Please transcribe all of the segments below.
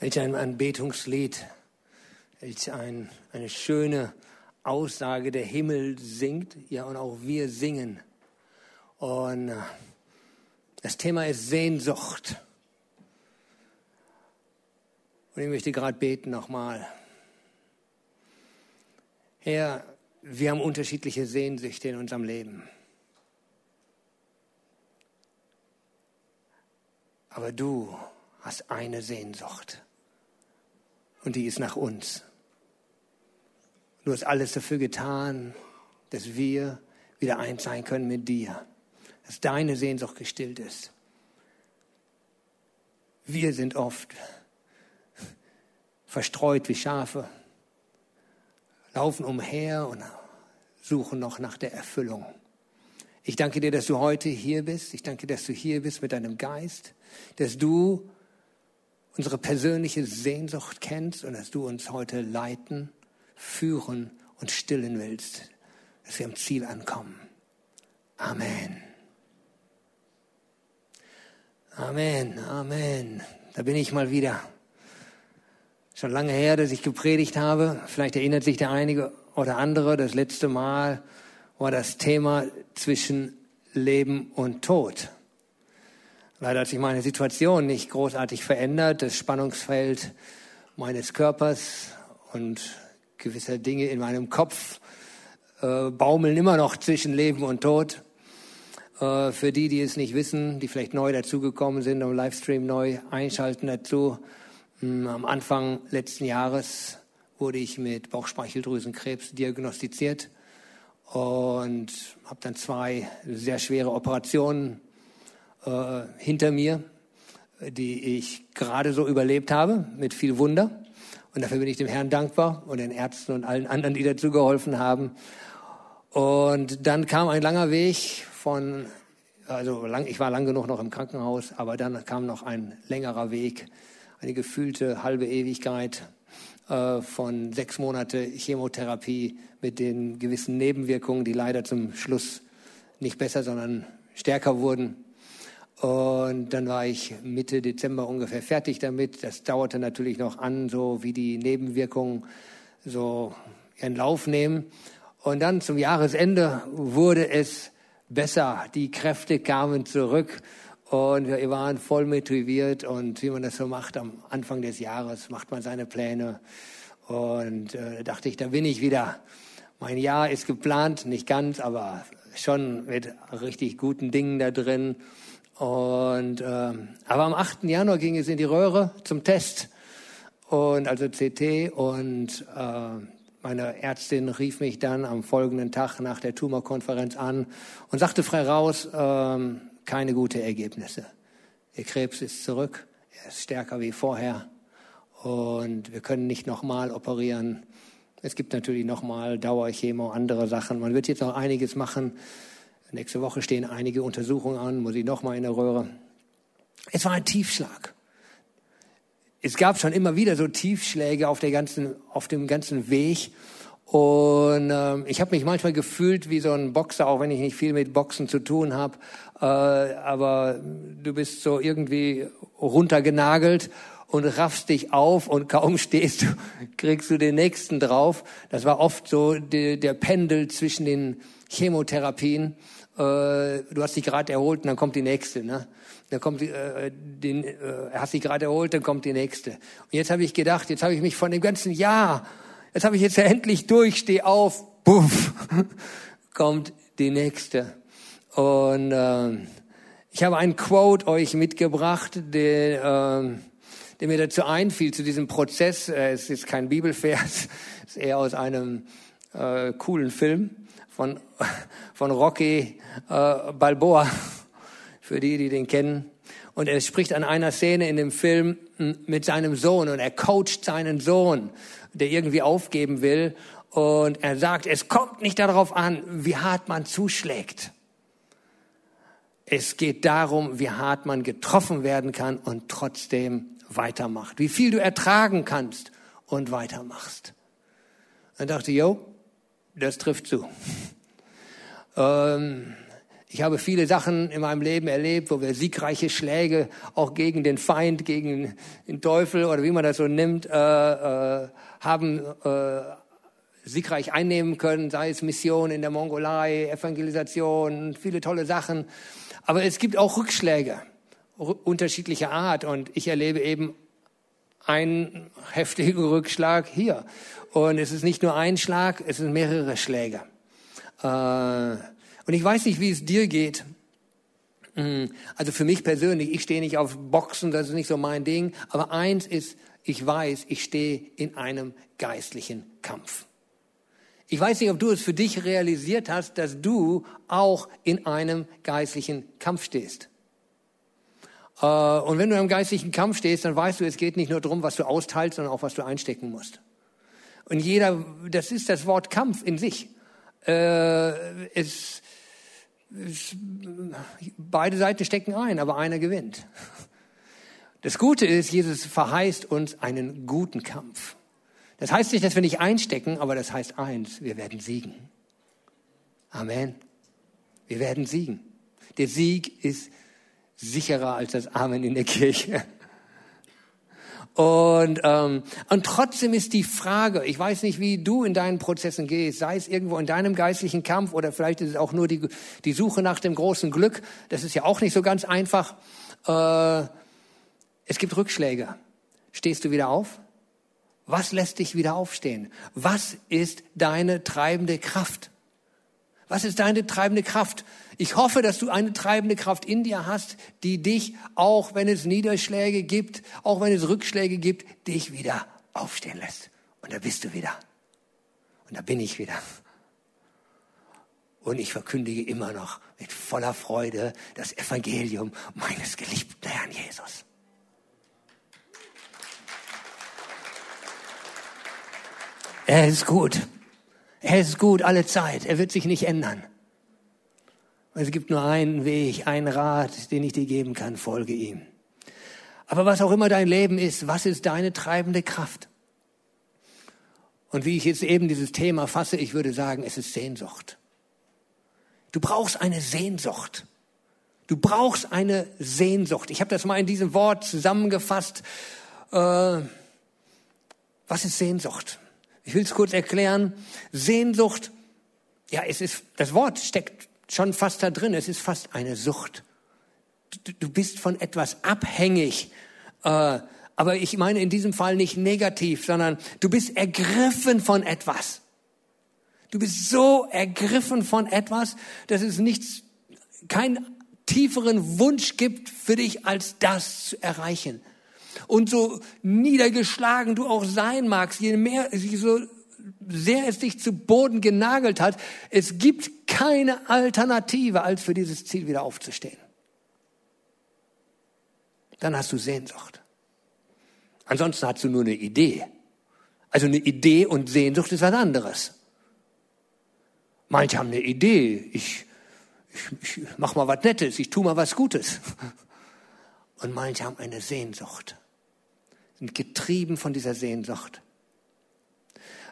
Welch ein Anbetungslied, welch ein, eine schöne Aussage, der Himmel singt, ja, und auch wir singen. Und äh, das Thema ist Sehnsucht. Und ich möchte gerade beten nochmal. Herr, wir haben unterschiedliche Sehnsüchte in unserem Leben. Aber du hast eine Sehnsucht. Und die ist nach uns. Du hast alles dafür getan, dass wir wieder eins sein können mit dir. Dass deine Sehnsucht gestillt ist. Wir sind oft verstreut wie Schafe, laufen umher und suchen noch nach der Erfüllung. Ich danke dir, dass du heute hier bist. Ich danke, dass du hier bist mit deinem Geist, dass du unsere persönliche Sehnsucht kennst und dass du uns heute leiten, führen und stillen willst, dass wir am Ziel ankommen. Amen. Amen, Amen. Da bin ich mal wieder. Schon lange her, dass ich gepredigt habe. Vielleicht erinnert sich der einige oder andere. Das letzte Mal war das Thema zwischen Leben und Tod. Leider hat sich meine Situation nicht großartig verändert. Das Spannungsfeld meines Körpers und gewisser Dinge in meinem Kopf äh, baumeln immer noch zwischen Leben und Tod. Äh, für die, die es nicht wissen, die vielleicht neu dazugekommen sind, am Livestream neu einschalten dazu. Hm, am Anfang letzten Jahres wurde ich mit Bauchspeicheldrüsenkrebs diagnostiziert und habe dann zwei sehr schwere Operationen äh, hinter mir, die ich gerade so überlebt habe, mit viel Wunder. Und dafür bin ich dem Herrn dankbar und den Ärzten und allen anderen, die dazu geholfen haben. Und dann kam ein langer Weg von, also lang, ich war lang genug noch im Krankenhaus, aber dann kam noch ein längerer Weg, eine gefühlte halbe Ewigkeit äh, von sechs Monate Chemotherapie mit den gewissen Nebenwirkungen, die leider zum Schluss nicht besser, sondern stärker wurden. Und dann war ich Mitte Dezember ungefähr fertig damit. Das dauerte natürlich noch an, so wie die Nebenwirkungen so ihren Lauf nehmen. Und dann zum Jahresende wurde es besser. Die Kräfte kamen zurück und wir waren voll motiviert. Und wie man das so macht, am Anfang des Jahres macht man seine Pläne. Und äh, da dachte ich, da bin ich wieder. Mein Jahr ist geplant, nicht ganz, aber schon mit richtig guten Dingen da drin. Und, ähm, aber am 8. Januar ging es in die Röhre zum Test und also CT und äh, meine Ärztin rief mich dann am folgenden Tag nach der Tumorkonferenz an und sagte frei raus, ähm, keine gute Ergebnisse. Der Krebs ist zurück, er ist stärker wie vorher und wir können nicht nochmal operieren. Es gibt natürlich nochmal Dauerchemo, andere Sachen. Man wird jetzt noch einiges machen. Nächste Woche stehen einige Untersuchungen an, muss ich nochmal in der Röhre. Es war ein Tiefschlag. Es gab schon immer wieder so Tiefschläge auf, der ganzen, auf dem ganzen Weg. Und äh, ich habe mich manchmal gefühlt wie so ein Boxer, auch wenn ich nicht viel mit Boxen zu tun habe. Äh, aber du bist so irgendwie runtergenagelt und raffst dich auf und kaum stehst du, kriegst du den nächsten drauf. Das war oft so die, der Pendel zwischen den Chemotherapien äh, du hast dich gerade erholt und dann kommt die nächste. Ne? Dann kommt äh, den, äh, hast dich gerade erholt, dann kommt die nächste. Und jetzt habe ich gedacht, jetzt habe ich mich von dem ganzen Jahr, jetzt habe ich jetzt endlich durch, steh auf, puff, kommt die nächste. Und äh, ich habe einen Quote euch mitgebracht, der, äh, der mir dazu einfiel, zu diesem Prozess. Äh, es ist kein Bibelvers, es ist eher aus einem äh, coolen Film von, von Rocky äh, Balboa, für die, die den kennen. Und er spricht an einer Szene in dem Film mit seinem Sohn und er coacht seinen Sohn, der irgendwie aufgeben will. Und er sagt, es kommt nicht darauf an, wie hart man zuschlägt. Es geht darum, wie hart man getroffen werden kann und trotzdem weitermacht. Wie viel du ertragen kannst und weitermachst. Dann dachte yo, das trifft zu. Ähm, Ich habe viele Sachen in meinem Leben erlebt, wo wir siegreiche Schläge auch gegen den Feind, gegen den Teufel oder wie man das so nimmt, äh, äh, haben äh, siegreich einnehmen können, sei es Mission in der Mongolei, Evangelisation, viele tolle Sachen. Aber es gibt auch Rückschläge unterschiedlicher Art und ich erlebe eben einen heftigen Rückschlag hier. Und es ist nicht nur ein Schlag, es sind mehrere Schläge. Äh, und ich weiß nicht, wie es dir geht. Hm, also für mich persönlich, ich stehe nicht auf Boxen, das ist nicht so mein Ding. Aber eins ist, ich weiß, ich stehe in einem geistlichen Kampf. Ich weiß nicht, ob du es für dich realisiert hast, dass du auch in einem geistlichen Kampf stehst. Äh, und wenn du im geistlichen Kampf stehst, dann weißt du, es geht nicht nur darum, was du austeilst, sondern auch, was du einstecken musst. Und jeder, das ist das Wort Kampf in sich. Äh, es, es, beide Seiten stecken ein, aber einer gewinnt. Das Gute ist, Jesus verheißt uns einen guten Kampf. Das heißt nicht, dass wir nicht einstecken, aber das heißt eins, wir werden siegen. Amen. Wir werden siegen. Der Sieg ist sicherer als das Amen in der Kirche. Und, ähm, und trotzdem ist die Frage, ich weiß nicht, wie du in deinen Prozessen gehst, sei es irgendwo in deinem geistlichen Kampf oder vielleicht ist es auch nur die, die Suche nach dem großen Glück, das ist ja auch nicht so ganz einfach. Äh, es gibt Rückschläge. Stehst du wieder auf? Was lässt dich wieder aufstehen? Was ist deine treibende Kraft? Was ist deine treibende Kraft? Ich hoffe, dass du eine treibende Kraft in dir hast, die dich, auch wenn es Niederschläge gibt, auch wenn es Rückschläge gibt, dich wieder aufstehen lässt. Und da bist du wieder. Und da bin ich wieder. Und ich verkündige immer noch mit voller Freude das Evangelium meines geliebten Herrn Jesus. Er ist gut. Er ist gut alle Zeit. Er wird sich nicht ändern. Es gibt nur einen Weg, einen Rat, den ich dir geben kann. Folge ihm. Aber was auch immer dein Leben ist, was ist deine treibende Kraft? Und wie ich jetzt eben dieses Thema fasse, ich würde sagen, es ist Sehnsucht. Du brauchst eine Sehnsucht. Du brauchst eine Sehnsucht. Ich habe das mal in diesem Wort zusammengefasst. Äh, was ist Sehnsucht? Ich will es kurz erklären. Sehnsucht, ja, es ist, das Wort steckt schon fast da drin. Es ist fast eine Sucht. Du, du bist von etwas abhängig. Äh, aber ich meine in diesem Fall nicht negativ, sondern du bist ergriffen von etwas. Du bist so ergriffen von etwas, dass es nichts, keinen tieferen Wunsch gibt für dich, als das zu erreichen. Und so niedergeschlagen du auch sein magst, je mehr, so sehr es dich zu Boden genagelt hat, es gibt keine Alternative, als für dieses Ziel wieder aufzustehen. Dann hast du Sehnsucht. Ansonsten hast du nur eine Idee. Also eine Idee und Sehnsucht ist was anderes. Manche haben eine Idee, ich, ich, ich mach mal was Nettes, ich tu mal was Gutes. Und manche haben eine Sehnsucht sind getrieben von dieser Sehnsucht.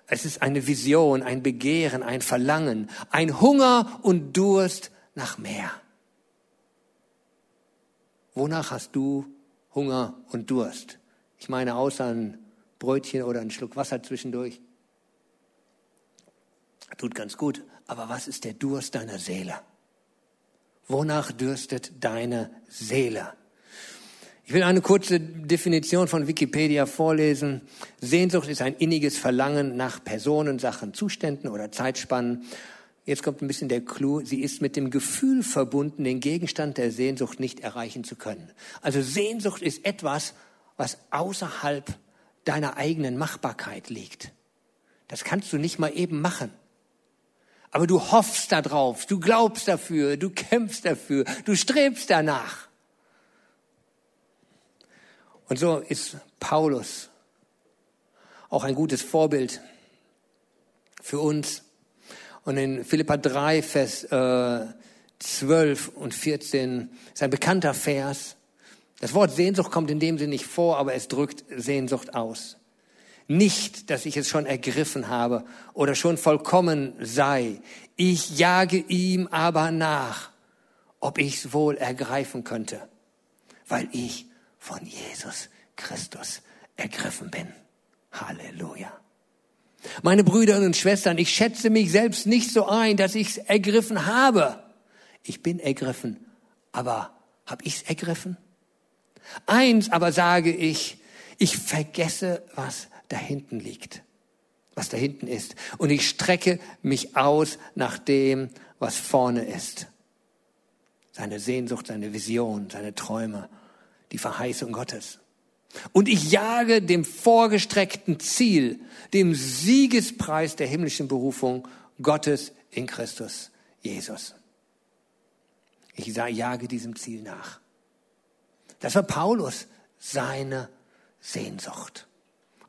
Es ist eine Vision, ein Begehren, ein Verlangen, ein Hunger und Durst nach mehr. Wonach hast du Hunger und Durst? Ich meine, außer ein Brötchen oder ein Schluck Wasser zwischendurch. Tut ganz gut. Aber was ist der Durst deiner Seele? Wonach dürstet deine Seele? Ich will eine kurze Definition von Wikipedia vorlesen. Sehnsucht ist ein inniges Verlangen nach Personen, Sachen, Zuständen oder Zeitspannen. Jetzt kommt ein bisschen der Clou. Sie ist mit dem Gefühl verbunden, den Gegenstand der Sehnsucht nicht erreichen zu können. Also Sehnsucht ist etwas, was außerhalb deiner eigenen Machbarkeit liegt. Das kannst du nicht mal eben machen. Aber du hoffst darauf, du glaubst dafür, du kämpfst dafür, du strebst danach. Und so ist Paulus auch ein gutes Vorbild für uns. Und in Philippa 3, Vers äh, 12 und 14 ist ein bekannter Vers. Das Wort Sehnsucht kommt in dem Sinne nicht vor, aber es drückt Sehnsucht aus. Nicht, dass ich es schon ergriffen habe oder schon vollkommen sei. Ich jage ihm aber nach ob ich es wohl ergreifen könnte, weil ich von Jesus Christus ergriffen bin. Halleluja. Meine Brüder und Schwestern, ich schätze mich selbst nicht so ein, dass ich es ergriffen habe. Ich bin ergriffen, aber habe ich es ergriffen? Eins aber sage ich, ich vergesse, was da hinten liegt, was da hinten ist. Und ich strecke mich aus nach dem, was vorne ist. Seine Sehnsucht, seine Vision, seine Träume, die Verheißung Gottes. Und ich jage dem vorgestreckten Ziel, dem Siegespreis der himmlischen Berufung Gottes in Christus Jesus. Ich jage diesem Ziel nach. Das war Paulus, seine Sehnsucht.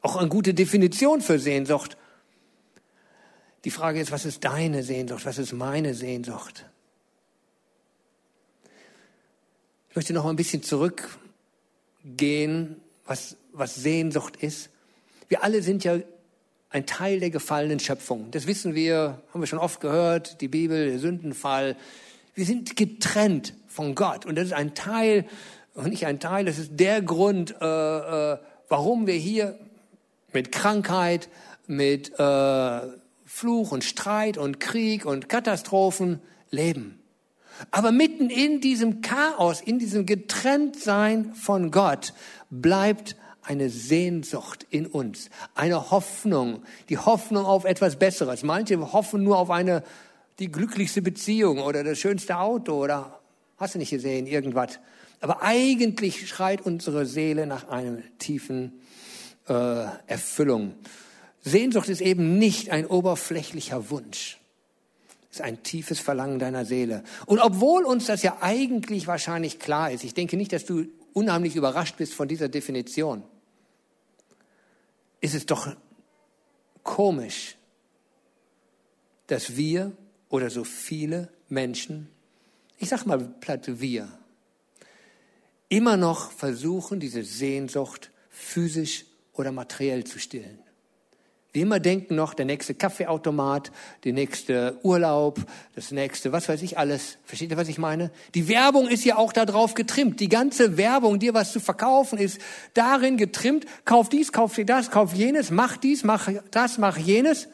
Auch eine gute Definition für Sehnsucht. Die Frage ist, was ist deine Sehnsucht? Was ist meine Sehnsucht? Ich möchte noch ein bisschen zurückgehen, was, was Sehnsucht ist. Wir alle sind ja ein Teil der gefallenen Schöpfung. Das wissen wir, haben wir schon oft gehört, die Bibel, der Sündenfall. Wir sind getrennt von Gott und das ist ein Teil und nicht ein Teil, das ist der Grund, äh, äh, warum wir hier mit Krankheit, mit äh, Fluch und Streit und Krieg und Katastrophen leben. Aber mitten in diesem Chaos, in diesem Getrenntsein von Gott, bleibt eine Sehnsucht in uns, eine Hoffnung, die Hoffnung auf etwas Besseres. Manche hoffen nur auf eine, die glücklichste Beziehung oder das schönste Auto oder hast du nicht gesehen, irgendwas. Aber eigentlich schreit unsere Seele nach einem tiefen äh, Erfüllung. Sehnsucht ist eben nicht ein oberflächlicher Wunsch. Ist ein tiefes Verlangen deiner Seele. Und obwohl uns das ja eigentlich wahrscheinlich klar ist, ich denke nicht, dass du unheimlich überrascht bist von dieser Definition, ist es doch komisch, dass wir oder so viele Menschen, ich sag mal platt wir, immer noch versuchen, diese Sehnsucht physisch oder materiell zu stillen. Wir immer denken noch, der nächste Kaffeeautomat, der nächste Urlaub, das nächste, was weiß ich alles. Versteht ihr, was ich meine? Die Werbung ist ja auch darauf getrimmt. Die ganze Werbung, dir was zu verkaufen, ist darin getrimmt. Kauf dies, kauf das, kauf jenes, mach dies, mach das, mach jenes.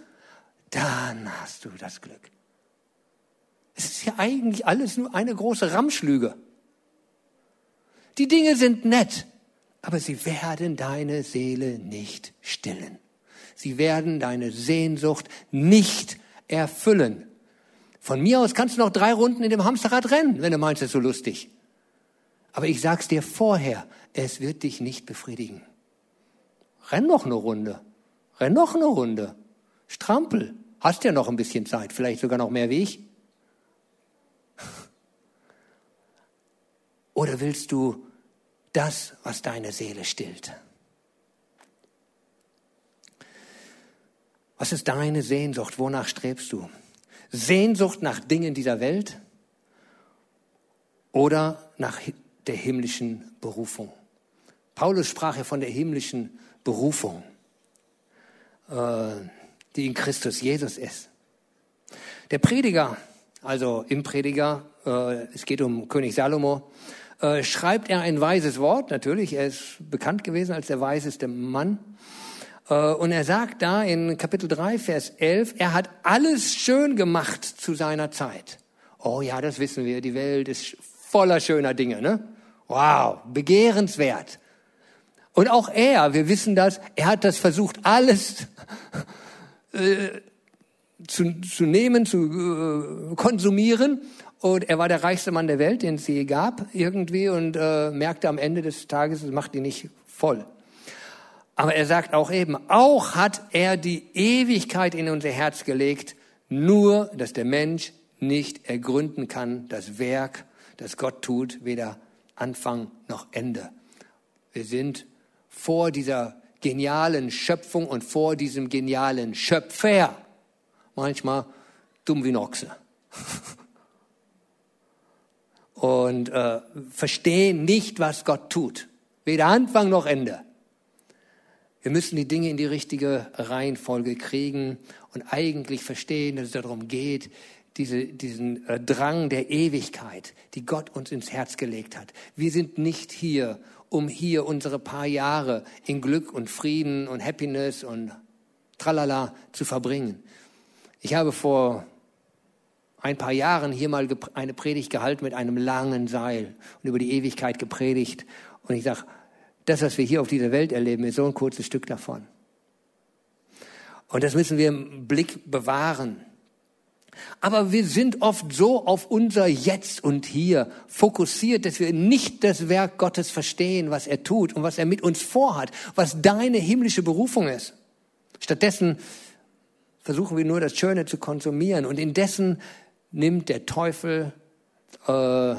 Dann hast du das Glück. Es ist ja eigentlich alles nur eine große Ramschlüge. Die Dinge sind nett, aber sie werden deine Seele nicht stillen. Sie werden deine Sehnsucht nicht erfüllen. Von mir aus kannst du noch drei Runden in dem Hamsterrad rennen, wenn du meinst, es ist so lustig. Aber ich sag's dir vorher, es wird dich nicht befriedigen. Renn noch eine Runde. Renn noch eine Runde. Strampel. Hast ja noch ein bisschen Zeit, vielleicht sogar noch mehr wie ich. Oder willst du das, was deine Seele stillt? Was ist deine Sehnsucht? Wonach strebst du? Sehnsucht nach Dingen dieser Welt oder nach der himmlischen Berufung? Paulus sprach ja von der himmlischen Berufung, äh, die in Christus Jesus ist. Der Prediger, also im Prediger, äh, es geht um König Salomo, äh, schreibt er ein weises Wort. Natürlich, er ist bekannt gewesen als der weiseste Mann. Äh, und er sagt da in Kapitel 3, Vers 11, er hat alles schön gemacht zu seiner Zeit. Oh ja, das wissen wir, die Welt ist voller schöner Dinge, ne? Wow, begehrenswert. Und auch er, wir wissen das, er hat das versucht, alles äh, zu, zu nehmen, zu äh, konsumieren und er war der reichste Mann der Welt, den es je gab, irgendwie, und äh, merkte am Ende des Tages, es macht ihn nicht voll. Aber er sagt auch eben, auch hat er die Ewigkeit in unser Herz gelegt, nur dass der Mensch nicht ergründen kann, das Werk, das Gott tut, weder Anfang noch Ende. Wir sind vor dieser genialen Schöpfung und vor diesem genialen Schöpfer manchmal dumm wie Noxe. und äh, verstehen nicht, was Gott tut. Weder Anfang noch Ende. Wir müssen die Dinge in die richtige Reihenfolge kriegen und eigentlich verstehen, dass es darum geht, diese, diesen äh, Drang der Ewigkeit, die Gott uns ins Herz gelegt hat. Wir sind nicht hier, um hier unsere paar Jahre in Glück und Frieden und Happiness und Tralala zu verbringen. Ich habe vor ein paar Jahren hier mal eine Predigt gehalten mit einem langen Seil und über die Ewigkeit gepredigt. Und ich sage, das, was wir hier auf dieser Welt erleben, ist so ein kurzes Stück davon. Und das müssen wir im Blick bewahren. Aber wir sind oft so auf unser Jetzt und Hier fokussiert, dass wir nicht das Werk Gottes verstehen, was er tut und was er mit uns vorhat, was deine himmlische Berufung ist. Stattdessen versuchen wir nur das Schöne zu konsumieren und indessen nimmt der Teufel äh,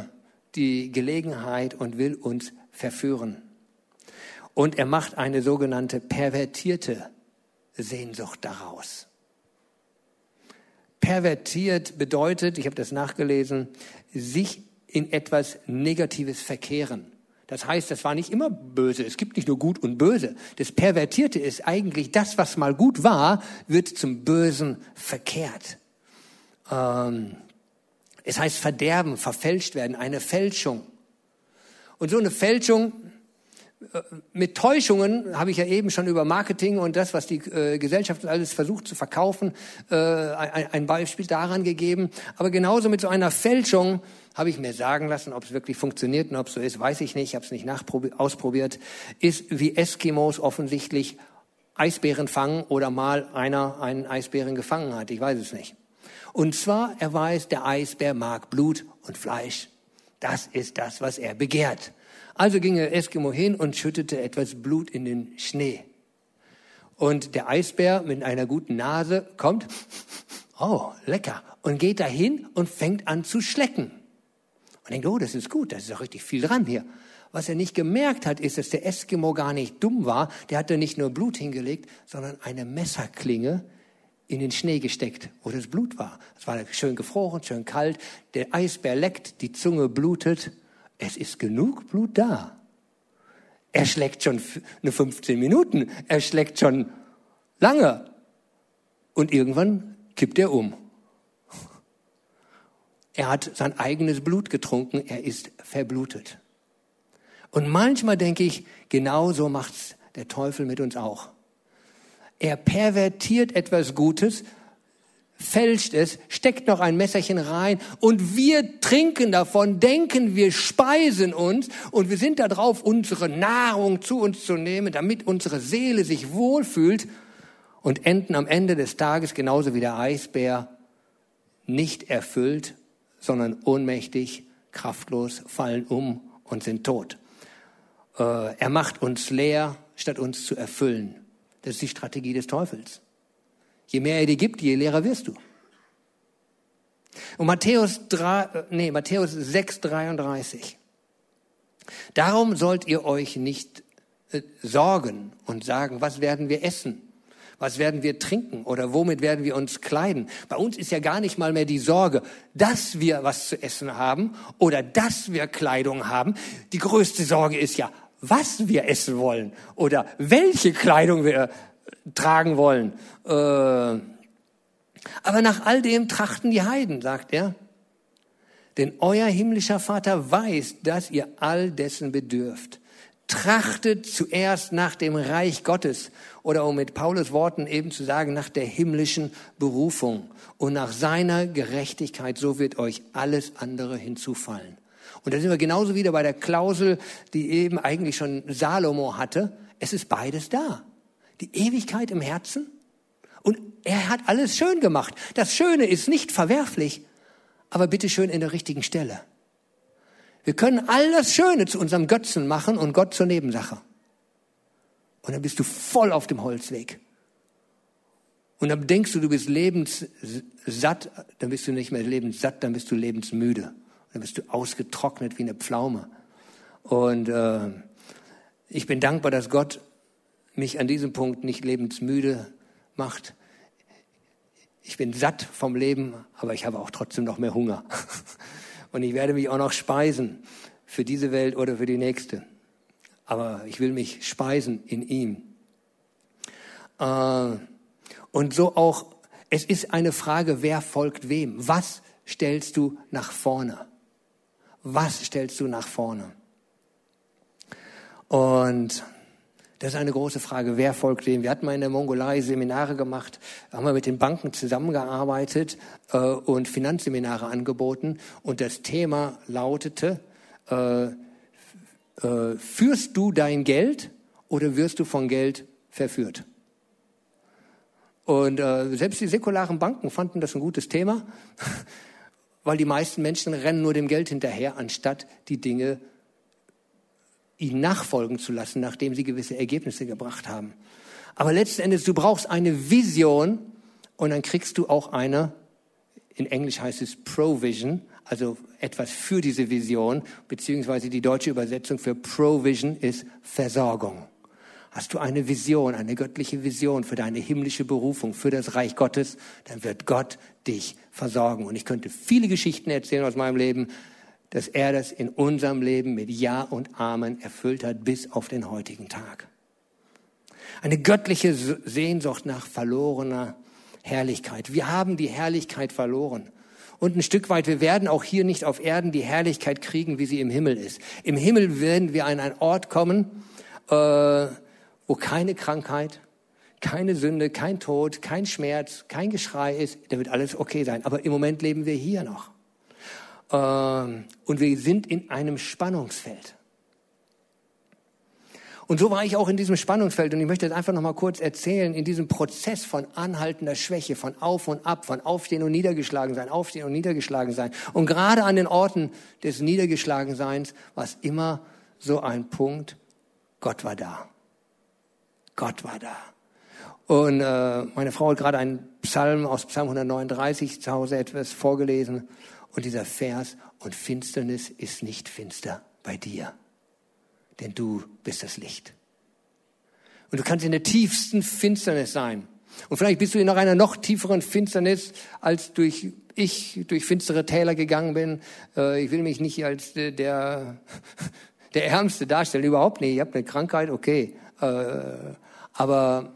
die Gelegenheit und will uns verführen. Und er macht eine sogenannte pervertierte Sehnsucht daraus. Pervertiert bedeutet, ich habe das nachgelesen, sich in etwas Negatives verkehren. Das heißt, das war nicht immer böse. Es gibt nicht nur gut und böse. Das Pervertierte ist eigentlich das, was mal gut war, wird zum Bösen verkehrt. Ähm, es heißt Verderben, verfälscht werden, eine Fälschung. Und so eine Fälschung mit Täuschungen habe ich ja eben schon über Marketing und das, was die äh, Gesellschaft alles versucht zu verkaufen, äh, ein, ein Beispiel daran gegeben. Aber genauso mit so einer Fälschung habe ich mir sagen lassen, ob es wirklich funktioniert und ob es so ist, weiß ich nicht, ich habe es nicht ausprobiert, ist wie Eskimos offensichtlich Eisbären fangen oder mal einer einen Eisbären gefangen hat. Ich weiß es nicht. Und zwar, er weiß, der Eisbär mag Blut und Fleisch. Das ist das, was er begehrt. Also ging der Eskimo hin und schüttete etwas Blut in den Schnee. Und der Eisbär mit einer guten Nase kommt, oh, lecker, und geht dahin und fängt an zu schlecken. Und denkt, oh, das ist gut, das ist auch richtig viel dran hier. Was er nicht gemerkt hat, ist, dass der Eskimo gar nicht dumm war. Der hatte nicht nur Blut hingelegt, sondern eine Messerklinge in den Schnee gesteckt, wo das Blut war. Es war schön gefroren, schön kalt. Der Eisbär leckt, die Zunge blutet. Es ist genug Blut da. Er schlägt schon eine 15 Minuten. Er schlägt schon lange. Und irgendwann kippt er um. Er hat sein eigenes Blut getrunken. Er ist verblutet. Und manchmal denke ich, genau so macht's der Teufel mit uns auch. Er pervertiert etwas Gutes, fälscht es, steckt noch ein Messerchen rein und wir trinken davon, denken, wir speisen uns und wir sind darauf, unsere Nahrung zu uns zu nehmen, damit unsere Seele sich wohlfühlt und enden am Ende des Tages genauso wie der Eisbär nicht erfüllt, sondern ohnmächtig, kraftlos, fallen um und sind tot. Äh, er macht uns leer, statt uns zu erfüllen. Das ist die Strategie des Teufels. Je mehr er dir gibt, je leerer wirst du. Und Matthäus, 3, äh, nee, Matthäus 6, 33. Darum sollt ihr euch nicht äh, sorgen und sagen, was werden wir essen? Was werden wir trinken oder womit werden wir uns kleiden? Bei uns ist ja gar nicht mal mehr die Sorge, dass wir was zu essen haben oder dass wir Kleidung haben. Die größte Sorge ist ja, was wir essen wollen oder welche Kleidung wir tragen wollen. Äh, aber nach all dem trachten die Heiden, sagt er. Denn euer himmlischer Vater weiß, dass ihr all dessen bedürft. Trachtet zuerst nach dem Reich Gottes oder um mit Paulus Worten eben zu sagen, nach der himmlischen Berufung und nach seiner Gerechtigkeit, so wird euch alles andere hinzufallen. Und da sind wir genauso wieder bei der Klausel, die eben eigentlich schon Salomo hatte. Es ist beides da. Die Ewigkeit im Herzen und er hat alles schön gemacht. Das Schöne ist nicht verwerflich, aber bitte schön in der richtigen Stelle. Wir können all das Schöne zu unserem Götzen machen und Gott zur Nebensache. Und dann bist du voll auf dem Holzweg. Und dann denkst du, du bist lebenssatt, dann bist du nicht mehr lebenssatt, dann bist du lebensmüde. Dann bist du ausgetrocknet wie eine Pflaume. Und äh, ich bin dankbar, dass Gott mich an diesem Punkt nicht lebensmüde macht. Ich bin satt vom Leben, aber ich habe auch trotzdem noch mehr Hunger. Und ich werde mich auch noch speisen für diese Welt oder für die nächste. Aber ich will mich speisen in ihm. Äh, und so auch, es ist eine Frage, wer folgt wem? Was stellst du nach vorne? Was stellst du nach vorne? Und das ist eine große Frage. Wer folgt dem? Wir hatten mal in der Mongolei Seminare gemacht, haben wir mit den Banken zusammengearbeitet äh, und Finanzseminare angeboten. Und das Thema lautete, äh, äh, führst du dein Geld oder wirst du von Geld verführt? Und äh, selbst die säkularen Banken fanden das ein gutes Thema, weil die meisten Menschen rennen nur dem Geld hinterher, anstatt die Dinge ihnen nachfolgen zu lassen, nachdem sie gewisse Ergebnisse gebracht haben. Aber letzten Endes, du brauchst eine Vision und dann kriegst du auch eine, in Englisch heißt es Provision, also etwas für diese Vision, beziehungsweise die deutsche Übersetzung für Provision ist Versorgung. Hast du eine Vision, eine göttliche Vision für deine himmlische Berufung, für das Reich Gottes, dann wird Gott dich versorgen. Und ich könnte viele Geschichten erzählen aus meinem Leben, dass er das in unserem Leben mit Ja und Amen erfüllt hat bis auf den heutigen Tag. Eine göttliche Sehnsucht nach verlorener Herrlichkeit. Wir haben die Herrlichkeit verloren. Und ein Stück weit, wir werden auch hier nicht auf Erden die Herrlichkeit kriegen, wie sie im Himmel ist. Im Himmel werden wir an einen Ort kommen, äh, wo keine Krankheit, keine Sünde, kein Tod, kein Schmerz, kein Geschrei ist. Da wird alles okay sein. Aber im Moment leben wir hier noch. Ähm, und wir sind in einem Spannungsfeld. Und so war ich auch in diesem Spannungsfeld. Und ich möchte jetzt einfach noch mal kurz erzählen, in diesem Prozess von anhaltender Schwäche, von Auf und Ab, von Aufstehen und Niedergeschlagen sein, Aufstehen und Niedergeschlagen sein. Und gerade an den Orten des Niedergeschlagenseins war es immer so ein Punkt, Gott war da. Gott war da. Und äh, meine Frau hat gerade einen Psalm aus Psalm 139 zu Hause etwas vorgelesen. Und dieser Vers, und Finsternis ist nicht finster bei dir, denn du bist das Licht. Und du kannst in der tiefsten Finsternis sein. Und vielleicht bist du in noch einer noch tieferen Finsternis, als durch ich durch finstere Täler gegangen bin. Äh, ich will mich nicht als der, der Ärmste darstellen, überhaupt nicht. Ich habe eine Krankheit, okay. Äh, aber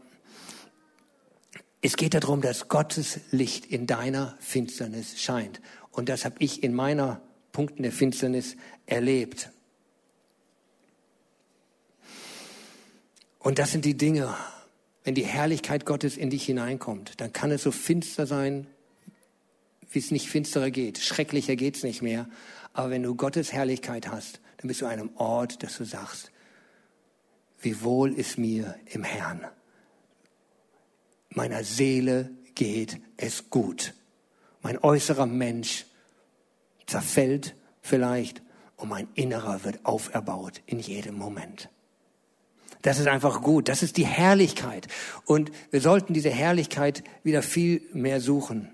es geht darum, dass Gottes Licht in deiner Finsternis scheint. Und das habe ich in meiner Punkten der Finsternis erlebt. Und das sind die Dinge, wenn die Herrlichkeit Gottes in dich hineinkommt, dann kann es so finster sein, wie es nicht finsterer geht. Schrecklicher geht es nicht mehr. Aber wenn du Gottes Herrlichkeit hast, dann bist du an einem Ort, dass du sagst, wie wohl ist mir im Herrn. Meiner Seele geht es gut. Mein äußerer Mensch zerfällt vielleicht und mein Innerer wird auferbaut in jedem Moment. Das ist einfach gut. Das ist die Herrlichkeit. Und wir sollten diese Herrlichkeit wieder viel mehr suchen.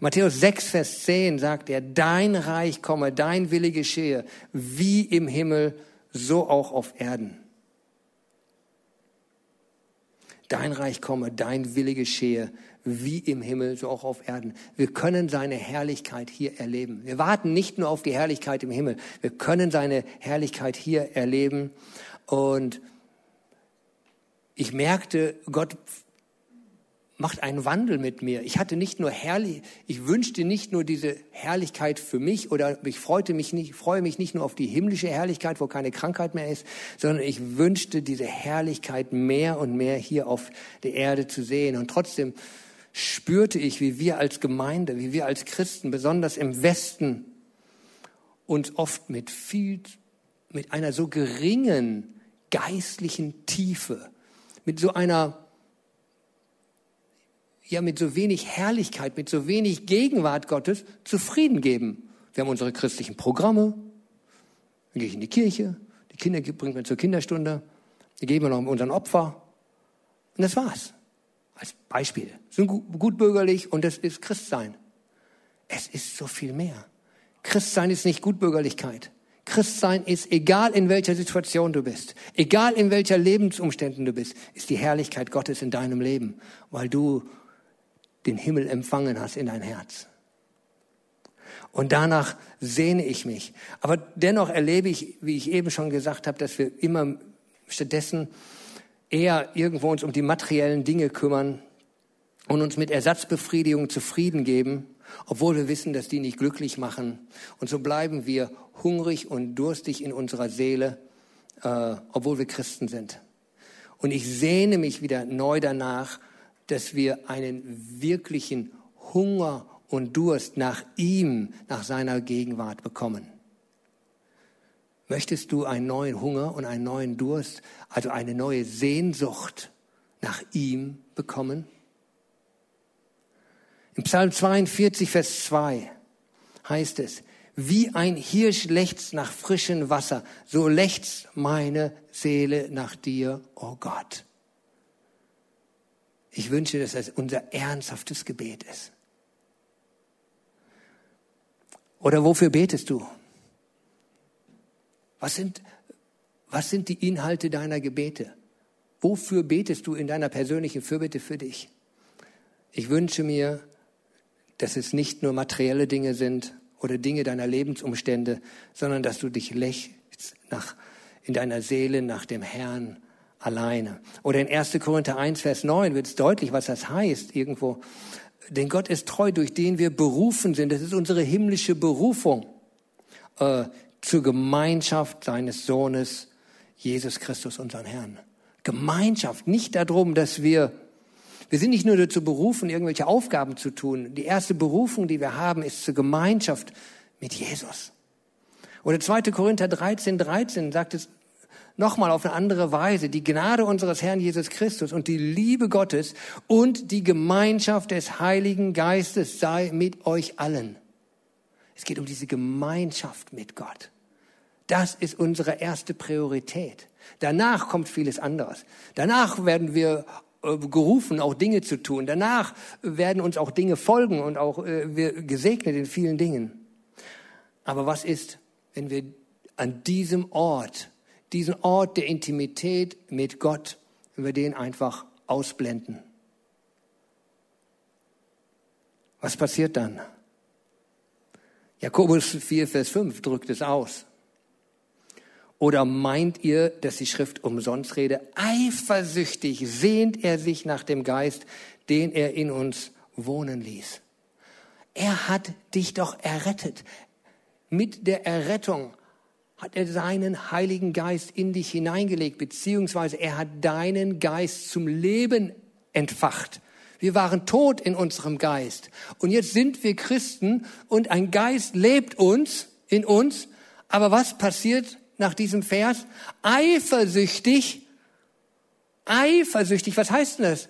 Matthäus 6, Vers 10 sagt er, dein Reich komme, dein Wille geschehe, wie im Himmel, so auch auf Erden. Dein Reich komme, dein Wille geschehe, wie im Himmel, so auch auf Erden. Wir können seine Herrlichkeit hier erleben. Wir warten nicht nur auf die Herrlichkeit im Himmel, wir können seine Herrlichkeit hier erleben. Und ich merkte, Gott macht einen Wandel mit mir. Ich hatte nicht nur herrlich, ich wünschte nicht nur diese Herrlichkeit für mich oder ich freute mich nicht, freue mich nicht nur auf die himmlische Herrlichkeit, wo keine Krankheit mehr ist, sondern ich wünschte diese Herrlichkeit mehr und mehr hier auf der Erde zu sehen. Und trotzdem spürte ich, wie wir als Gemeinde, wie wir als Christen, besonders im Westen, uns oft mit viel, mit einer so geringen geistlichen Tiefe, mit so einer ja mit so wenig Herrlichkeit, mit so wenig Gegenwart Gottes zufrieden geben. Wir haben unsere christlichen Programme, dann gehe ich in die Kirche, die Kinder bringen wir zur Kinderstunde, dann geben wir noch unseren Opfer und das war's. Als Beispiel. Sind gut bürgerlich und das ist Christsein. Es ist so viel mehr. Christsein ist nicht Gutbürgerlichkeit. Christsein ist, egal in welcher Situation du bist, egal in welcher Lebensumständen du bist, ist die Herrlichkeit Gottes in deinem Leben, weil du den Himmel empfangen hast in dein Herz. Und danach sehne ich mich. Aber dennoch erlebe ich, wie ich eben schon gesagt habe, dass wir immer stattdessen eher irgendwo uns um die materiellen Dinge kümmern und uns mit Ersatzbefriedigung zufrieden geben obwohl wir wissen, dass die nicht glücklich machen. Und so bleiben wir hungrig und durstig in unserer Seele, äh, obwohl wir Christen sind. Und ich sehne mich wieder neu danach, dass wir einen wirklichen Hunger und Durst nach ihm, nach seiner Gegenwart bekommen. Möchtest du einen neuen Hunger und einen neuen Durst, also eine neue Sehnsucht nach ihm bekommen? Im Psalm 42, Vers 2 heißt es, wie ein Hirsch lechzt nach frischem Wasser, so lechzt meine Seele nach dir, o oh Gott. Ich wünsche, dass das unser ernsthaftes Gebet ist. Oder wofür betest du? Was sind, was sind die Inhalte deiner Gebete? Wofür betest du in deiner persönlichen Fürbitte für dich? Ich wünsche mir, dass es nicht nur materielle Dinge sind oder Dinge deiner Lebensumstände, sondern dass du dich lächelst nach, in deiner Seele nach dem Herrn alleine. Oder in 1. Korinther 1, Vers 9 wird es deutlich, was das heißt irgendwo. Denn Gott ist treu, durch den wir berufen sind. Das ist unsere himmlische Berufung äh, zur Gemeinschaft seines Sohnes, Jesus Christus, unseren Herrn. Gemeinschaft, nicht darum, dass wir, wir sind nicht nur dazu berufen, irgendwelche Aufgaben zu tun. Die erste Berufung, die wir haben, ist zur Gemeinschaft mit Jesus. Oder 2. Korinther 13, 13 sagt es nochmal auf eine andere Weise. Die Gnade unseres Herrn Jesus Christus und die Liebe Gottes und die Gemeinschaft des Heiligen Geistes sei mit euch allen. Es geht um diese Gemeinschaft mit Gott. Das ist unsere erste Priorität. Danach kommt vieles anderes. Danach werden wir äh, gerufen, auch Dinge zu tun. Danach werden uns auch Dinge folgen und auch äh, wir gesegnet in vielen Dingen. Aber was ist, wenn wir an diesem Ort, diesen Ort der Intimität mit Gott, wenn wir den einfach ausblenden? Was passiert dann? Jakobus 4, Vers 5 drückt es aus. Oder meint ihr, dass die Schrift umsonst rede? Eifersüchtig sehnt er sich nach dem Geist, den er in uns wohnen ließ. Er hat dich doch errettet. Mit der Errettung hat er seinen Heiligen Geist in dich hineingelegt, beziehungsweise er hat deinen Geist zum Leben entfacht. Wir waren tot in unserem Geist. Und jetzt sind wir Christen und ein Geist lebt uns, in uns. Aber was passiert nach diesem Vers? Eifersüchtig. Eifersüchtig. Was heißt denn das?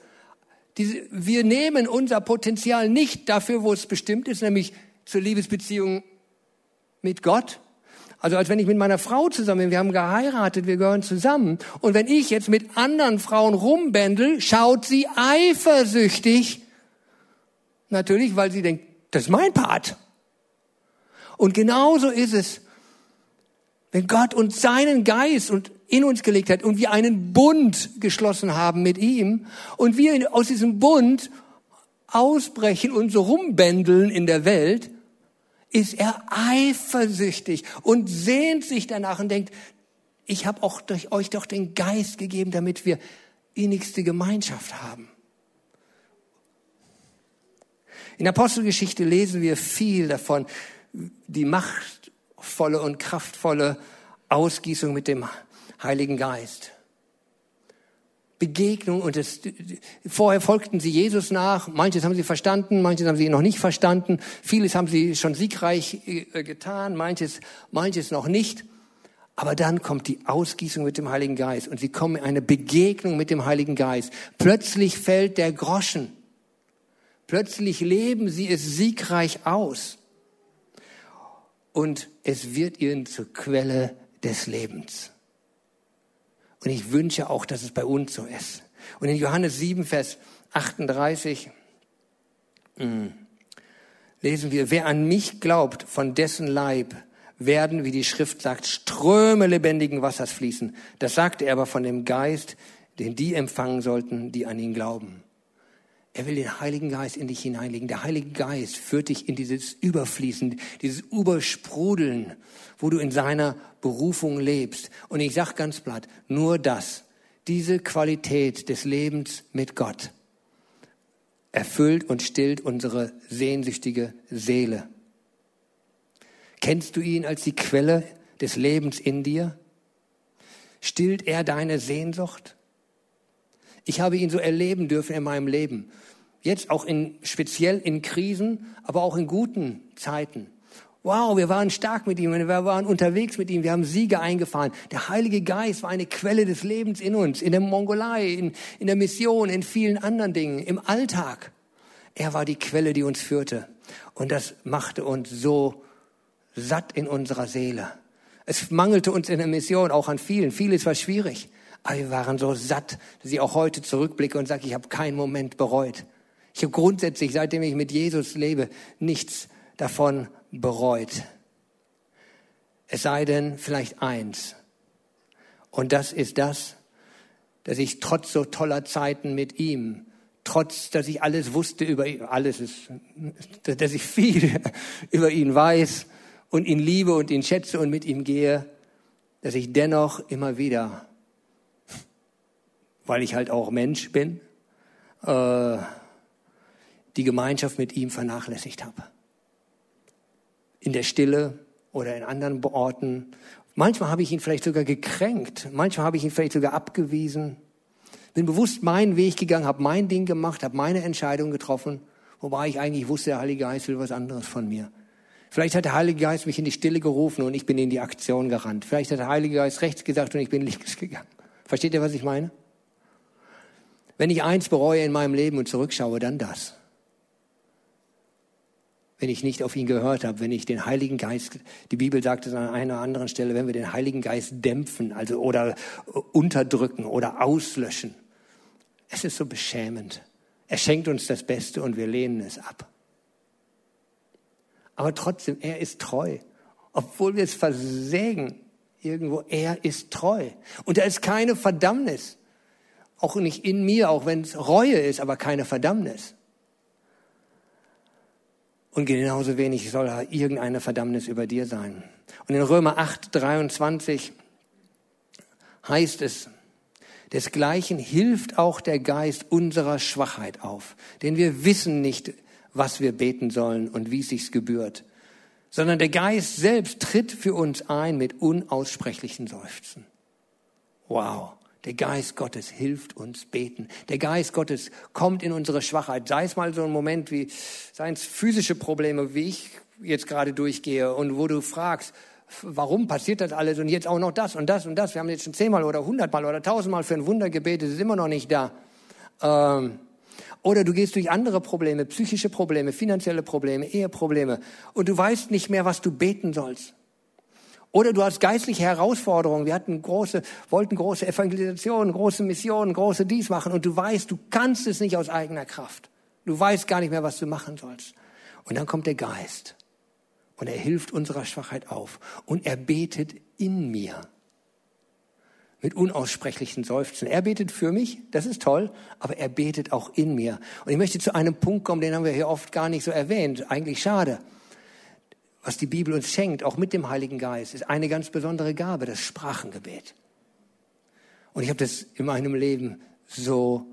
Diese, wir nehmen unser Potenzial nicht dafür, wo es bestimmt ist, nämlich zur Liebesbeziehung mit Gott. Also als wenn ich mit meiner Frau zusammen bin, wir haben geheiratet, wir gehören zusammen. Und wenn ich jetzt mit anderen Frauen rumbändel, schaut sie eifersüchtig. Natürlich, weil sie denkt, das ist mein Part. Und genauso ist es, wenn Gott uns seinen Geist und in uns gelegt hat und wir einen Bund geschlossen haben mit ihm und wir aus diesem Bund ausbrechen und so rumbändeln in der Welt, ist er eifersüchtig und sehnt sich danach und denkt, ich habe auch durch euch doch den Geist gegeben, damit wir innigste Gemeinschaft haben. In der Apostelgeschichte lesen wir viel davon, die machtvolle und kraftvolle Ausgießung mit dem Heiligen Geist. Begegnung und das, vorher folgten sie Jesus nach. Manches haben sie verstanden, manches haben sie noch nicht verstanden. Vieles haben sie schon siegreich äh, getan, manches, manches noch nicht. Aber dann kommt die Ausgießung mit dem Heiligen Geist und sie kommen in eine Begegnung mit dem Heiligen Geist. Plötzlich fällt der Groschen. Plötzlich leben sie es siegreich aus. Und es wird ihnen zur Quelle des Lebens. Und ich wünsche auch, dass es bei uns so ist. Und in Johannes 7, Vers 38 mh, hm, lesen wir, wer an mich glaubt, von dessen Leib werden, wie die Schrift sagt, Ströme lebendigen Wassers fließen. Das sagte er aber von dem Geist, den die empfangen sollten, die an ihn glauben. Er will den Heiligen Geist in dich hineinlegen. Der Heilige Geist führt dich in dieses Überfließen, dieses Übersprudeln, wo du in seiner Berufung lebst. Und ich sag ganz platt, nur das, diese Qualität des Lebens mit Gott, erfüllt und stillt unsere sehnsüchtige Seele. Kennst du ihn als die Quelle des Lebens in dir? Stillt er deine Sehnsucht? Ich habe ihn so erleben dürfen in meinem Leben. Jetzt auch in, speziell in Krisen, aber auch in guten Zeiten. Wow, wir waren stark mit ihm, wir waren unterwegs mit ihm, wir haben Siege eingefahren. Der Heilige Geist war eine Quelle des Lebens in uns, in der Mongolei, in, in der Mission, in vielen anderen Dingen, im Alltag. Er war die Quelle, die uns führte. Und das machte uns so satt in unserer Seele. Es mangelte uns in der Mission auch an vielen. Vieles war schwierig. Aber wir waren so satt, dass ich auch heute zurückblicke und sage, ich habe keinen Moment bereut. Ich habe grundsätzlich, seitdem ich mit Jesus lebe, nichts davon bereut. Es sei denn vielleicht eins. Und das ist das, dass ich trotz so toller Zeiten mit ihm, trotz, dass ich alles wusste über ihn, alles ist, dass ich viel über ihn weiß, und ihn liebe und ihn schätze und mit ihm gehe, dass ich dennoch immer wieder, weil ich halt auch Mensch bin, äh, die Gemeinschaft mit ihm vernachlässigt habe. In der Stille oder in anderen Orten. Manchmal habe ich ihn vielleicht sogar gekränkt, manchmal habe ich ihn vielleicht sogar abgewiesen. Bin bewusst meinen Weg gegangen, habe mein Ding gemacht, habe meine Entscheidung getroffen, wobei ich eigentlich wusste, der Heilige Geist will was anderes von mir. Vielleicht hat der Heilige Geist mich in die Stille gerufen und ich bin in die Aktion gerannt. Vielleicht hat der Heilige Geist rechts gesagt und ich bin links gegangen. Versteht ihr, was ich meine? Wenn ich eins bereue in meinem Leben und zurückschaue, dann das. Wenn ich nicht auf ihn gehört habe, wenn ich den Heiligen Geist, die Bibel sagt es an einer anderen Stelle, wenn wir den Heiligen Geist dämpfen, also oder unterdrücken oder auslöschen. Es ist so beschämend. Er schenkt uns das Beste und wir lehnen es ab. Aber trotzdem, er ist treu. Obwohl wir es versägen, irgendwo, er ist treu. Und da ist keine Verdammnis. Auch nicht in mir, auch wenn es Reue ist, aber keine Verdammnis. Und genauso wenig soll da irgendeine Verdammnis über dir sein. Und in Römer 8, 23 heißt es, desgleichen hilft auch der Geist unserer Schwachheit auf. Denn wir wissen nicht, was wir beten sollen und wie es sich gebührt, sondern der Geist selbst tritt für uns ein mit unaussprechlichen Seufzen. Wow. Der Geist Gottes hilft uns beten. Der Geist Gottes kommt in unsere Schwachheit. Sei es mal so ein Moment wie, seien es physische Probleme, wie ich jetzt gerade durchgehe und wo du fragst, warum passiert das alles und jetzt auch noch das und das und das. Wir haben jetzt schon zehnmal oder hundertmal oder tausendmal für ein Wunder gebetet, es ist immer noch nicht da. Ähm, oder du gehst durch andere Probleme, psychische Probleme, finanzielle Probleme, Eheprobleme und du weißt nicht mehr, was du beten sollst. Oder du hast geistliche Herausforderungen. Wir hatten große, wollten große Evangelisationen, große Missionen, große dies machen und du weißt, du kannst es nicht aus eigener Kraft. Du weißt gar nicht mehr, was du machen sollst. Und dann kommt der Geist und er hilft unserer Schwachheit auf und er betet in mir mit unaussprechlichen Seufzen. Er betet für mich, das ist toll, aber er betet auch in mir. Und ich möchte zu einem Punkt kommen, den haben wir hier oft gar nicht so erwähnt, eigentlich schade. Was die Bibel uns schenkt, auch mit dem Heiligen Geist, ist eine ganz besondere Gabe, das Sprachengebet. Und ich habe das in meinem Leben so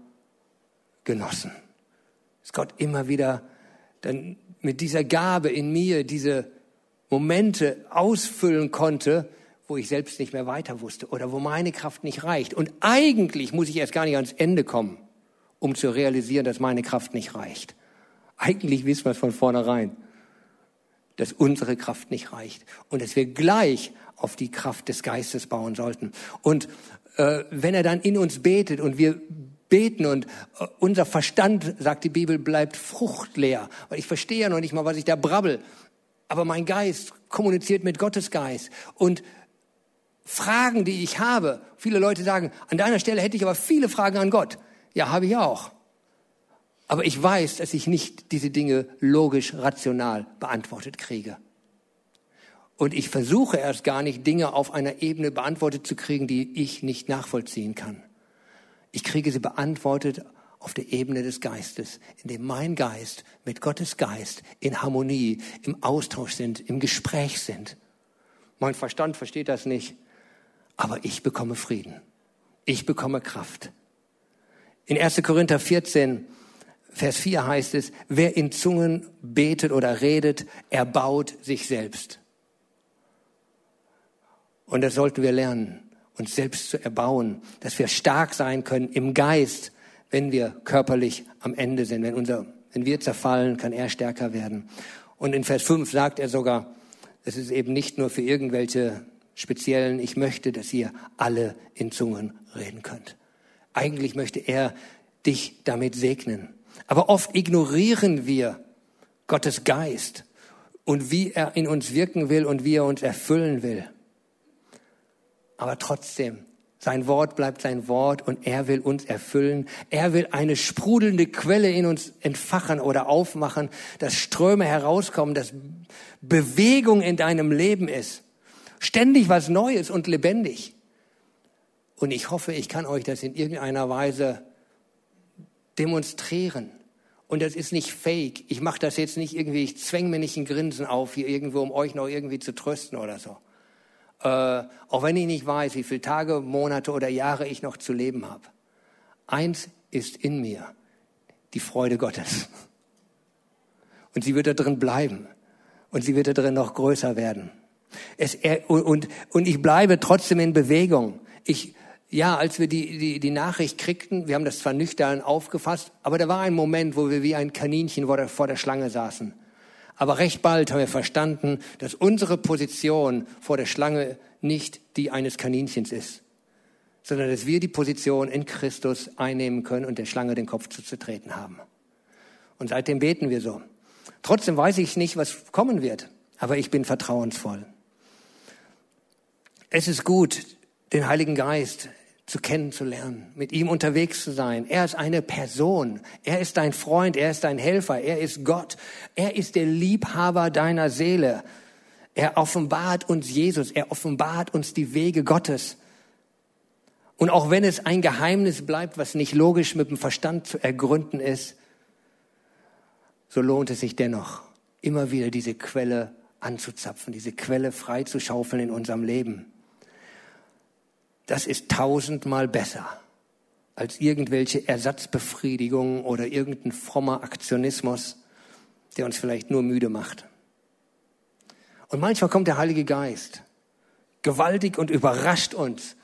genossen. Dass Gott immer wieder dann mit dieser Gabe in mir diese Momente ausfüllen konnte, wo ich selbst nicht mehr weiter wusste oder wo meine Kraft nicht reicht. Und eigentlich muss ich erst gar nicht ans Ende kommen, um zu realisieren, dass meine Kraft nicht reicht. Eigentlich wissen wir es von vornherein, dass unsere Kraft nicht reicht und dass wir gleich auf die Kraft des Geistes bauen sollten. Und äh, wenn er dann in uns betet und wir beten und äh, unser Verstand, sagt die Bibel, bleibt fruchtleer, weil ich verstehe ja noch nicht mal, was ich da brabbel. Aber mein Geist kommuniziert mit Gottes Geist und Fragen, die ich habe. Viele Leute sagen, an deiner Stelle hätte ich aber viele Fragen an Gott. Ja, habe ich auch. Aber ich weiß, dass ich nicht diese Dinge logisch, rational beantwortet kriege. Und ich versuche erst gar nicht, Dinge auf einer Ebene beantwortet zu kriegen, die ich nicht nachvollziehen kann. Ich kriege sie beantwortet auf der Ebene des Geistes, in dem mein Geist mit Gottes Geist in Harmonie, im Austausch sind, im Gespräch sind. Mein Verstand versteht das nicht aber ich bekomme Frieden. Ich bekomme Kraft. In 1. Korinther 14, Vers 4 heißt es, wer in Zungen betet oder redet, erbaut sich selbst. Und das sollten wir lernen, uns selbst zu erbauen, dass wir stark sein können im Geist, wenn wir körperlich am Ende sind. Wenn, unser, wenn wir zerfallen, kann er stärker werden. Und in Vers 5 sagt er sogar, es ist eben nicht nur für irgendwelche speziellen, ich möchte, dass ihr alle in Zungen reden könnt. Eigentlich möchte er dich damit segnen. Aber oft ignorieren wir Gottes Geist und wie er in uns wirken will und wie er uns erfüllen will. Aber trotzdem, sein Wort bleibt sein Wort und er will uns erfüllen. Er will eine sprudelnde Quelle in uns entfachen oder aufmachen, dass Ströme herauskommen, dass Bewegung in deinem Leben ist. Ständig was Neues und lebendig. Und ich hoffe, ich kann euch das in irgendeiner Weise demonstrieren. Und das ist nicht fake. Ich mache das jetzt nicht irgendwie, ich zwänge mir nicht ein Grinsen auf hier irgendwo, um euch noch irgendwie zu trösten oder so. Äh, auch wenn ich nicht weiß, wie viele Tage, Monate oder Jahre ich noch zu leben habe. Eins ist in mir, die Freude Gottes. Und sie wird da drin bleiben. Und sie wird da drin noch größer werden. Es, und, und ich bleibe trotzdem in Bewegung. Ich, ja, als wir die, die, die Nachricht kriegten, wir haben das zwar nüchtern aufgefasst, aber da war ein Moment, wo wir wie ein Kaninchen vor der, vor der Schlange saßen. Aber recht bald haben wir verstanden, dass unsere Position vor der Schlange nicht die eines Kaninchens ist, sondern dass wir die Position in Christus einnehmen können und der Schlange den Kopf zuzutreten haben. Und seitdem beten wir so. Trotzdem weiß ich nicht, was kommen wird, aber ich bin vertrauensvoll. Es ist gut, den Heiligen Geist zu kennenzulernen, mit ihm unterwegs zu sein. Er ist eine Person. Er ist dein Freund. Er ist dein Helfer. Er ist Gott. Er ist der Liebhaber deiner Seele. Er offenbart uns Jesus. Er offenbart uns die Wege Gottes. Und auch wenn es ein Geheimnis bleibt, was nicht logisch mit dem Verstand zu ergründen ist, so lohnt es sich dennoch, immer wieder diese Quelle anzuzapfen, diese Quelle freizuschaufeln in unserem Leben das ist tausendmal besser als irgendwelche Ersatzbefriedigungen oder irgendein frommer Aktionismus, der uns vielleicht nur müde macht. Und manchmal kommt der Heilige Geist gewaltig und überrascht uns.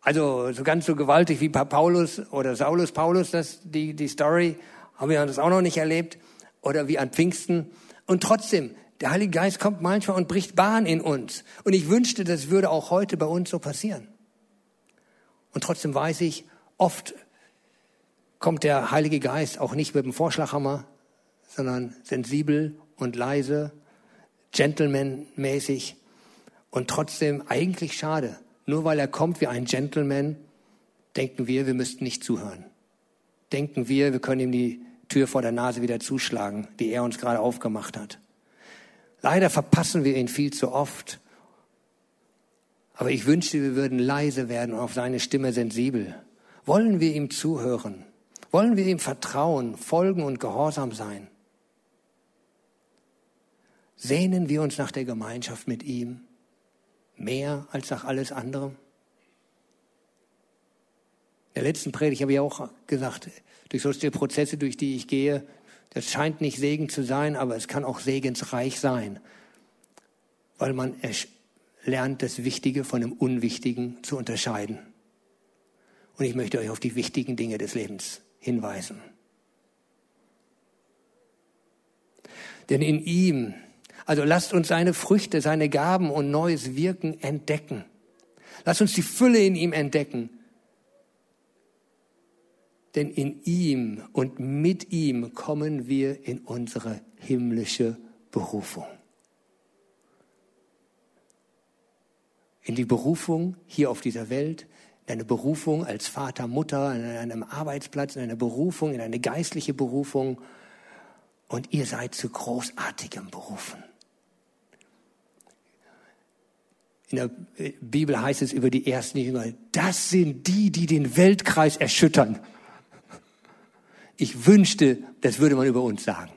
Also so ganz so gewaltig wie Paulus oder Saulus Paulus, das, die, die Story, haben wir das auch noch nicht erlebt. Oder wie an Pfingsten. Und trotzdem, der Heilige Geist kommt manchmal und bricht Bahn in uns. Und ich wünschte, das würde auch heute bei uns so passieren. Und trotzdem weiß ich, oft kommt der Heilige Geist auch nicht mit dem Vorschlaghammer, sondern sensibel und leise, gentlemanmäßig und trotzdem eigentlich schade. Nur weil er kommt wie ein Gentleman, denken wir, wir müssten nicht zuhören. Denken wir, wir können ihm die Tür vor der Nase wieder zuschlagen, die er uns gerade aufgemacht hat. Leider verpassen wir ihn viel zu oft. Aber ich wünschte, wir würden leise werden und auf seine Stimme sensibel. Wollen wir ihm zuhören? Wollen wir ihm vertrauen, folgen und gehorsam sein? Sehnen wir uns nach der Gemeinschaft mit ihm mehr als nach alles anderem? In der letzten Predigt habe ich auch gesagt, durch solche Prozesse, durch die ich gehe, das scheint nicht Segen zu sein, aber es kann auch segensreich sein, weil man lernt, das Wichtige von dem Unwichtigen zu unterscheiden. Und ich möchte euch auf die wichtigen Dinge des Lebens hinweisen. Denn in ihm, also lasst uns seine Früchte, seine Gaben und neues Wirken entdecken. Lasst uns die Fülle in ihm entdecken denn in ihm und mit ihm kommen wir in unsere himmlische Berufung. In die Berufung hier auf dieser Welt, in eine Berufung als Vater, Mutter, in einem Arbeitsplatz, in eine Berufung, in eine geistliche Berufung. Und ihr seid zu großartigem berufen. In der Bibel heißt es über die ersten Jünger, das sind die, die den Weltkreis erschüttern. Ich wünschte, das würde man über uns sagen.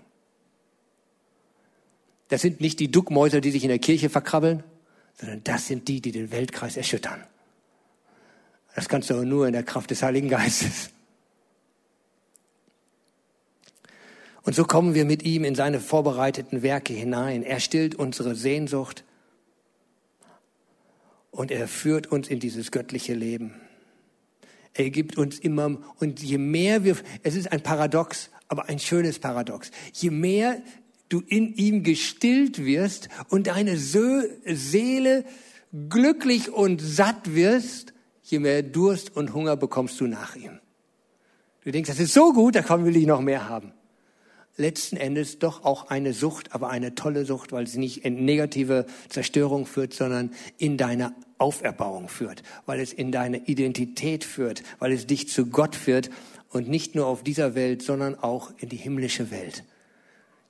Das sind nicht die Duckmäuser, die sich in der Kirche verkrabbeln, sondern das sind die, die den Weltkreis erschüttern. Das kannst du aber nur in der Kraft des Heiligen Geistes. Und so kommen wir mit ihm in seine vorbereiteten Werke hinein. Er stillt unsere Sehnsucht und er führt uns in dieses göttliche Leben. Er gibt uns immer, und je mehr wir, es ist ein Paradox, aber ein schönes Paradox. Je mehr du in ihm gestillt wirst und deine Seele glücklich und satt wirst, je mehr Durst und Hunger bekommst du nach ihm. Du denkst, das ist so gut, da will ich noch mehr haben. Letzten Endes doch auch eine Sucht, aber eine tolle Sucht, weil sie nicht in negative Zerstörung führt, sondern in deine Auferbauung führt, weil es in deine Identität führt, weil es dich zu Gott führt und nicht nur auf dieser Welt, sondern auch in die himmlische Welt.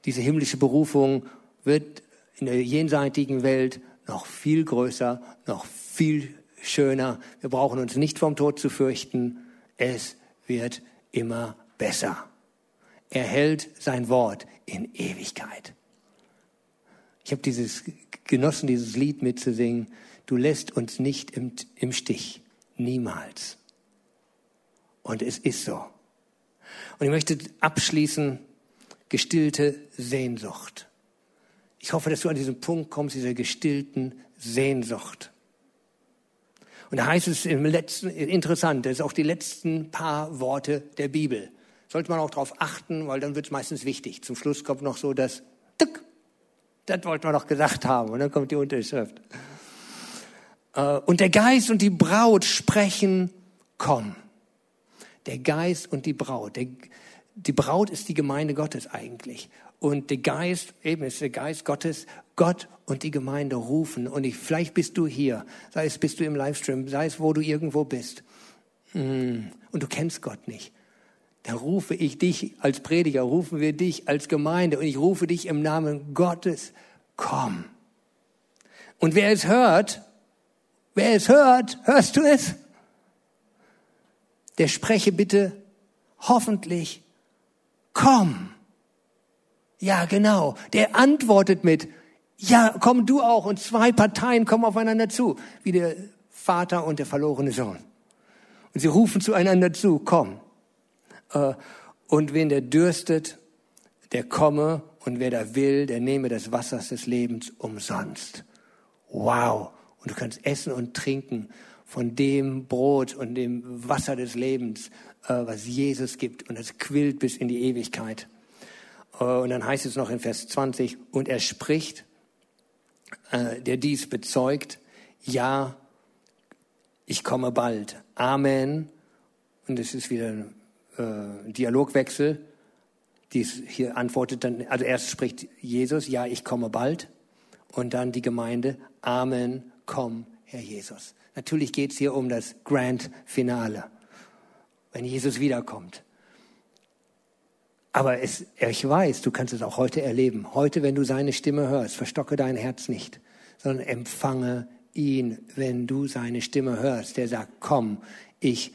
Diese himmlische Berufung wird in der jenseitigen Welt noch viel größer, noch viel schöner. Wir brauchen uns nicht vom Tod zu fürchten. Es wird immer besser. Er hält sein Wort in Ewigkeit. Ich habe dieses genossen, dieses Lied mitzusingen. Du lässt uns nicht im, im Stich. Niemals. Und es ist so. Und ich möchte abschließen, gestillte Sehnsucht. Ich hoffe, dass du an diesen Punkt kommst, dieser gestillten Sehnsucht. Und da heißt es im letzten, interessant, das ist auch die letzten paar Worte der Bibel. Sollte man auch darauf achten, weil dann wird es meistens wichtig. Zum Schluss kommt noch so das, Tick, das wollten wir noch gesagt haben. Und dann kommt die Unterschrift. Äh, und der Geist und die Braut sprechen, komm. Der Geist und die Braut. Der, die Braut ist die Gemeinde Gottes eigentlich. Und der Geist, eben ist der Geist Gottes, Gott und die Gemeinde rufen. Und ich, vielleicht bist du hier, sei es bist du im Livestream, sei es wo du irgendwo bist. Mm, und du kennst Gott nicht. Rufe ich dich als Prediger, rufen wir dich als Gemeinde und ich rufe dich im Namen Gottes, komm. Und wer es hört, wer es hört, hörst du es? Der spreche bitte hoffentlich, komm. Ja, genau. Der antwortet mit, ja, komm du auch. Und zwei Parteien kommen aufeinander zu, wie der Vater und der verlorene Sohn. Und sie rufen zueinander zu, komm. Äh, und wen der dürstet, der komme. Und wer da will, der nehme das Wasser des Lebens umsonst. Wow. Und du kannst essen und trinken von dem Brot und dem Wasser des Lebens, äh, was Jesus gibt. Und es quillt bis in die Ewigkeit. Äh, und dann heißt es noch in Vers 20, und er spricht, der dies bezeugt, ja, ich komme bald. Amen. Und es ist wieder äh, Dialogwechsel. Dies hier antwortet dann, also erst spricht Jesus, ja, ich komme bald. Und dann die Gemeinde, Amen, komm, Herr Jesus. Natürlich geht es hier um das Grand Finale, wenn Jesus wiederkommt. Aber es, ich weiß, du kannst es auch heute erleben. Heute, wenn du seine Stimme hörst, verstocke dein Herz nicht, sondern empfange ihn, wenn du seine Stimme hörst. Der sagt, komm, ich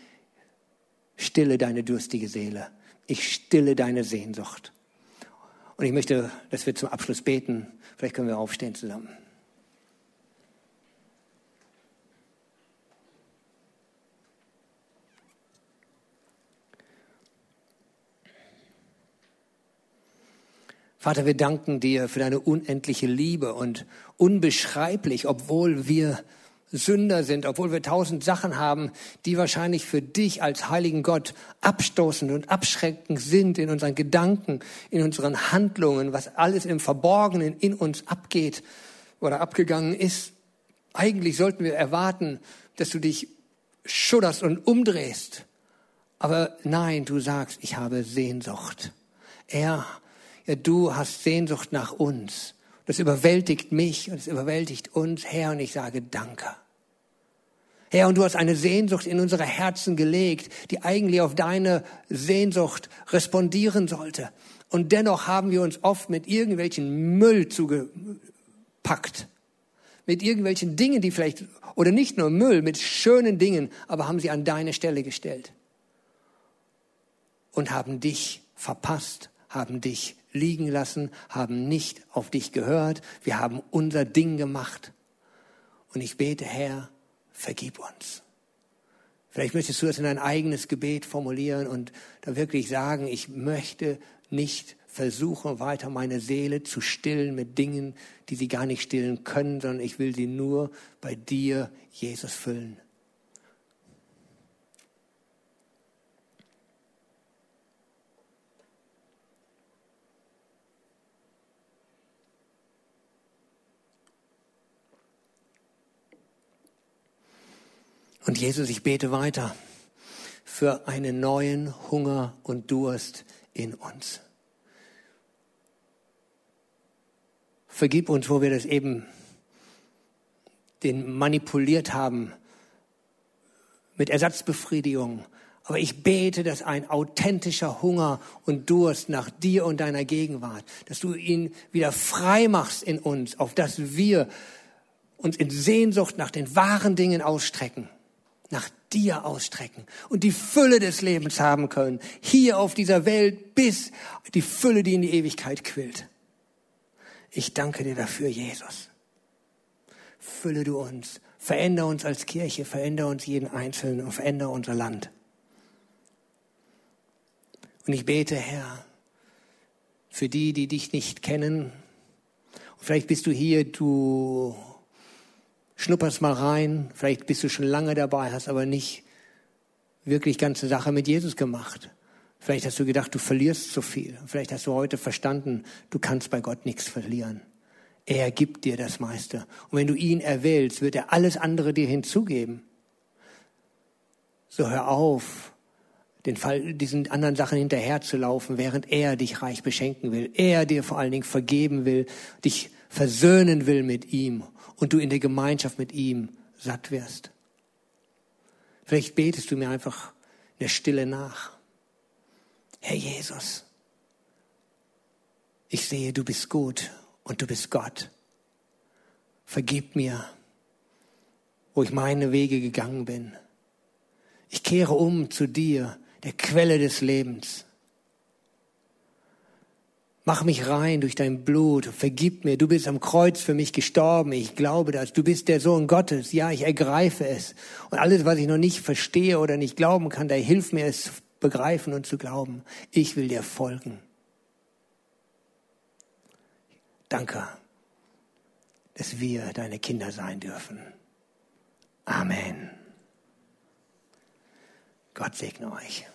stille deine durstige Seele. Ich stille deine Sehnsucht. Und ich möchte, dass wir zum Abschluss beten. Vielleicht können wir aufstehen zusammen. Vater, wir danken dir für deine unendliche Liebe und unbeschreiblich, obwohl wir Sünder sind, obwohl wir tausend Sachen haben, die wahrscheinlich für dich als heiligen Gott abstoßend und abschreckend sind in unseren Gedanken, in unseren Handlungen, was alles im Verborgenen in uns abgeht oder abgegangen ist. Eigentlich sollten wir erwarten, dass du dich schudderst und umdrehst. Aber nein, du sagst, ich habe Sehnsucht. Er ja, du hast Sehnsucht nach uns. Das überwältigt mich und es überwältigt uns, Herr, und ich sage Danke. Herr, und du hast eine Sehnsucht in unsere Herzen gelegt, die eigentlich auf deine Sehnsucht respondieren sollte. Und dennoch haben wir uns oft mit irgendwelchen Müll zugepackt. Mit irgendwelchen Dingen, die vielleicht, oder nicht nur Müll, mit schönen Dingen, aber haben sie an deine Stelle gestellt. Und haben dich verpasst, haben dich liegen lassen, haben nicht auf dich gehört, wir haben unser Ding gemacht. Und ich bete, Herr, vergib uns. Vielleicht möchtest du das in ein eigenes Gebet formulieren und da wirklich sagen, ich möchte nicht versuche weiter meine Seele zu stillen mit Dingen, die sie gar nicht stillen können, sondern ich will sie nur bei dir, Jesus, füllen. Und Jesus, ich bete weiter für einen neuen Hunger und Durst in uns. Vergib uns, wo wir das eben den manipuliert haben mit Ersatzbefriedigung. Aber ich bete, dass ein authentischer Hunger und Durst nach dir und deiner Gegenwart, dass du ihn wieder frei machst in uns, auf dass wir uns in Sehnsucht nach den wahren Dingen ausstrecken nach dir ausstrecken und die Fülle des Lebens haben können, hier auf dieser Welt, bis die Fülle, die in die Ewigkeit quillt. Ich danke dir dafür, Jesus. Fülle du uns, verändere uns als Kirche, verändere uns jeden Einzelnen und verändere unser Land. Und ich bete, Herr, für die, die dich nicht kennen, und vielleicht bist du hier, du schnupperst mal rein, vielleicht bist du schon lange dabei, hast aber nicht wirklich ganze Sache mit Jesus gemacht. Vielleicht hast du gedacht, du verlierst zu viel. Vielleicht hast du heute verstanden, du kannst bei Gott nichts verlieren. Er gibt dir das meiste. Und wenn du ihn erwählst, wird er alles andere dir hinzugeben. So hör auf, den Fall, diesen anderen Sachen hinterherzulaufen, während er dich reich beschenken will. Er dir vor allen Dingen vergeben will, dich versöhnen will mit ihm und du in der Gemeinschaft mit ihm satt wirst. Vielleicht betest du mir einfach in der Stille nach. Herr Jesus, ich sehe, du bist gut und du bist Gott. Vergib mir, wo ich meine Wege gegangen bin. Ich kehre um zu dir, der Quelle des Lebens. Mach mich rein durch dein Blut, vergib mir, du bist am Kreuz für mich gestorben, ich glaube das, du bist der Sohn Gottes, ja, ich ergreife es. Und alles, was ich noch nicht verstehe oder nicht glauben kann, da hilf mir es begreifen und zu glauben. Ich will dir folgen. Danke, dass wir deine Kinder sein dürfen. Amen. Gott segne euch.